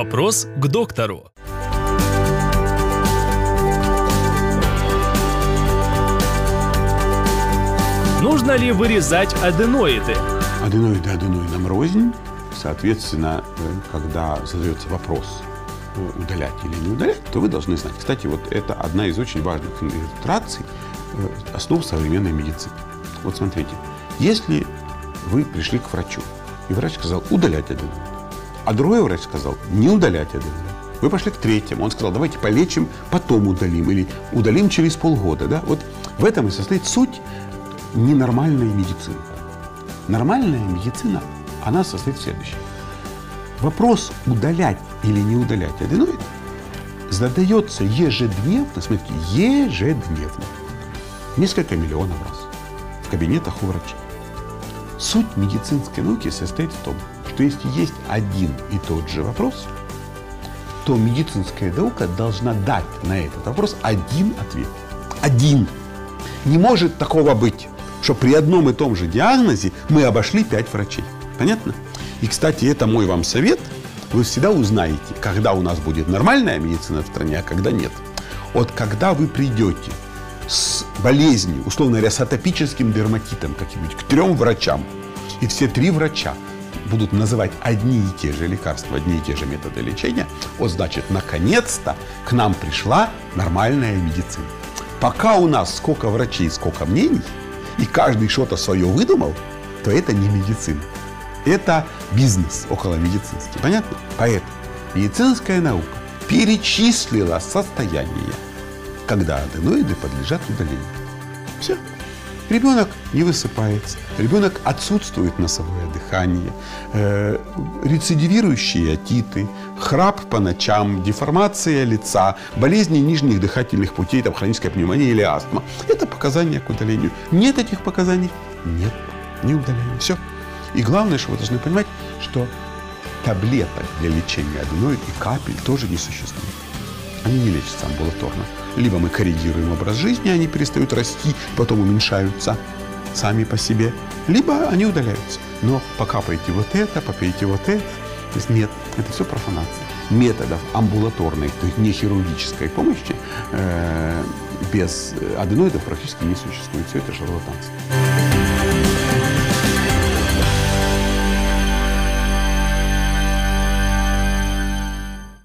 Вопрос к доктору. Нужно ли вырезать аденоиды? Аденоиды аденоидам рознь. Соответственно, э, когда задается вопрос, э, удалять или не удалять, то вы должны знать. Кстати, вот это одна из очень важных иллюстраций э, основ современной медицины. Вот смотрите, если вы пришли к врачу, и врач сказал удалять аденоид, а другой врач сказал не удалять аденоид, вы пошли к третьему, он сказал, давайте полечим, потом удалим, или удалим через полгода. Да? Вот в этом и состоит суть ненормальной медицины. Нормальная медицина, она состоит в следующем. Вопрос удалять или не удалять аденоид задается ежедневно, смотрите, ежедневно, несколько миллионов раз в кабинетах у врачей. Суть медицинской науки состоит в том, что если есть один и тот же вопрос, то медицинская наука должна дать на этот вопрос один ответ. Один. Не может такого быть, что при одном и том же диагнозе мы обошли пять врачей. Понятно? И, кстати, это мой вам совет. Вы всегда узнаете, когда у нас будет нормальная медицина в стране, а когда нет. Вот когда вы придете с болезнью, условно говоря, с атопическим дерматитом каким-нибудь к трем врачам, и все три врача будут называть одни и те же лекарства, одни и те же методы лечения, вот значит, наконец-то к нам пришла нормальная медицина. Пока у нас сколько врачей, сколько мнений, и каждый что-то свое выдумал, то это не медицина. Это бизнес около медицинский. Понятно? Поэтому медицинская наука перечислила состояние, когда аденоиды подлежат удалению. Все. Ребенок не высыпается, ребенок отсутствует носовое дыхание, э, рецидивирующие отиты, храп по ночам, деформация лица, болезни нижних дыхательных путей, там хроническая пневмония или астма. Это показания к удалению. Нет этих показаний? Нет, не удаляем. Все. И главное, что вы должны понимать, что таблеток для лечения аденоид и капель тоже не существует. Они не лечатся амбулаторно. Либо мы корректируем образ жизни, они перестают расти, потом уменьшаются сами по себе, либо они удаляются. Но покапайте вот это, попейте вот это. То есть нет, это все профанация. Методов амбулаторной, то есть не хирургической помощи э, без аденоидов практически не существует. Все это шарлатанство.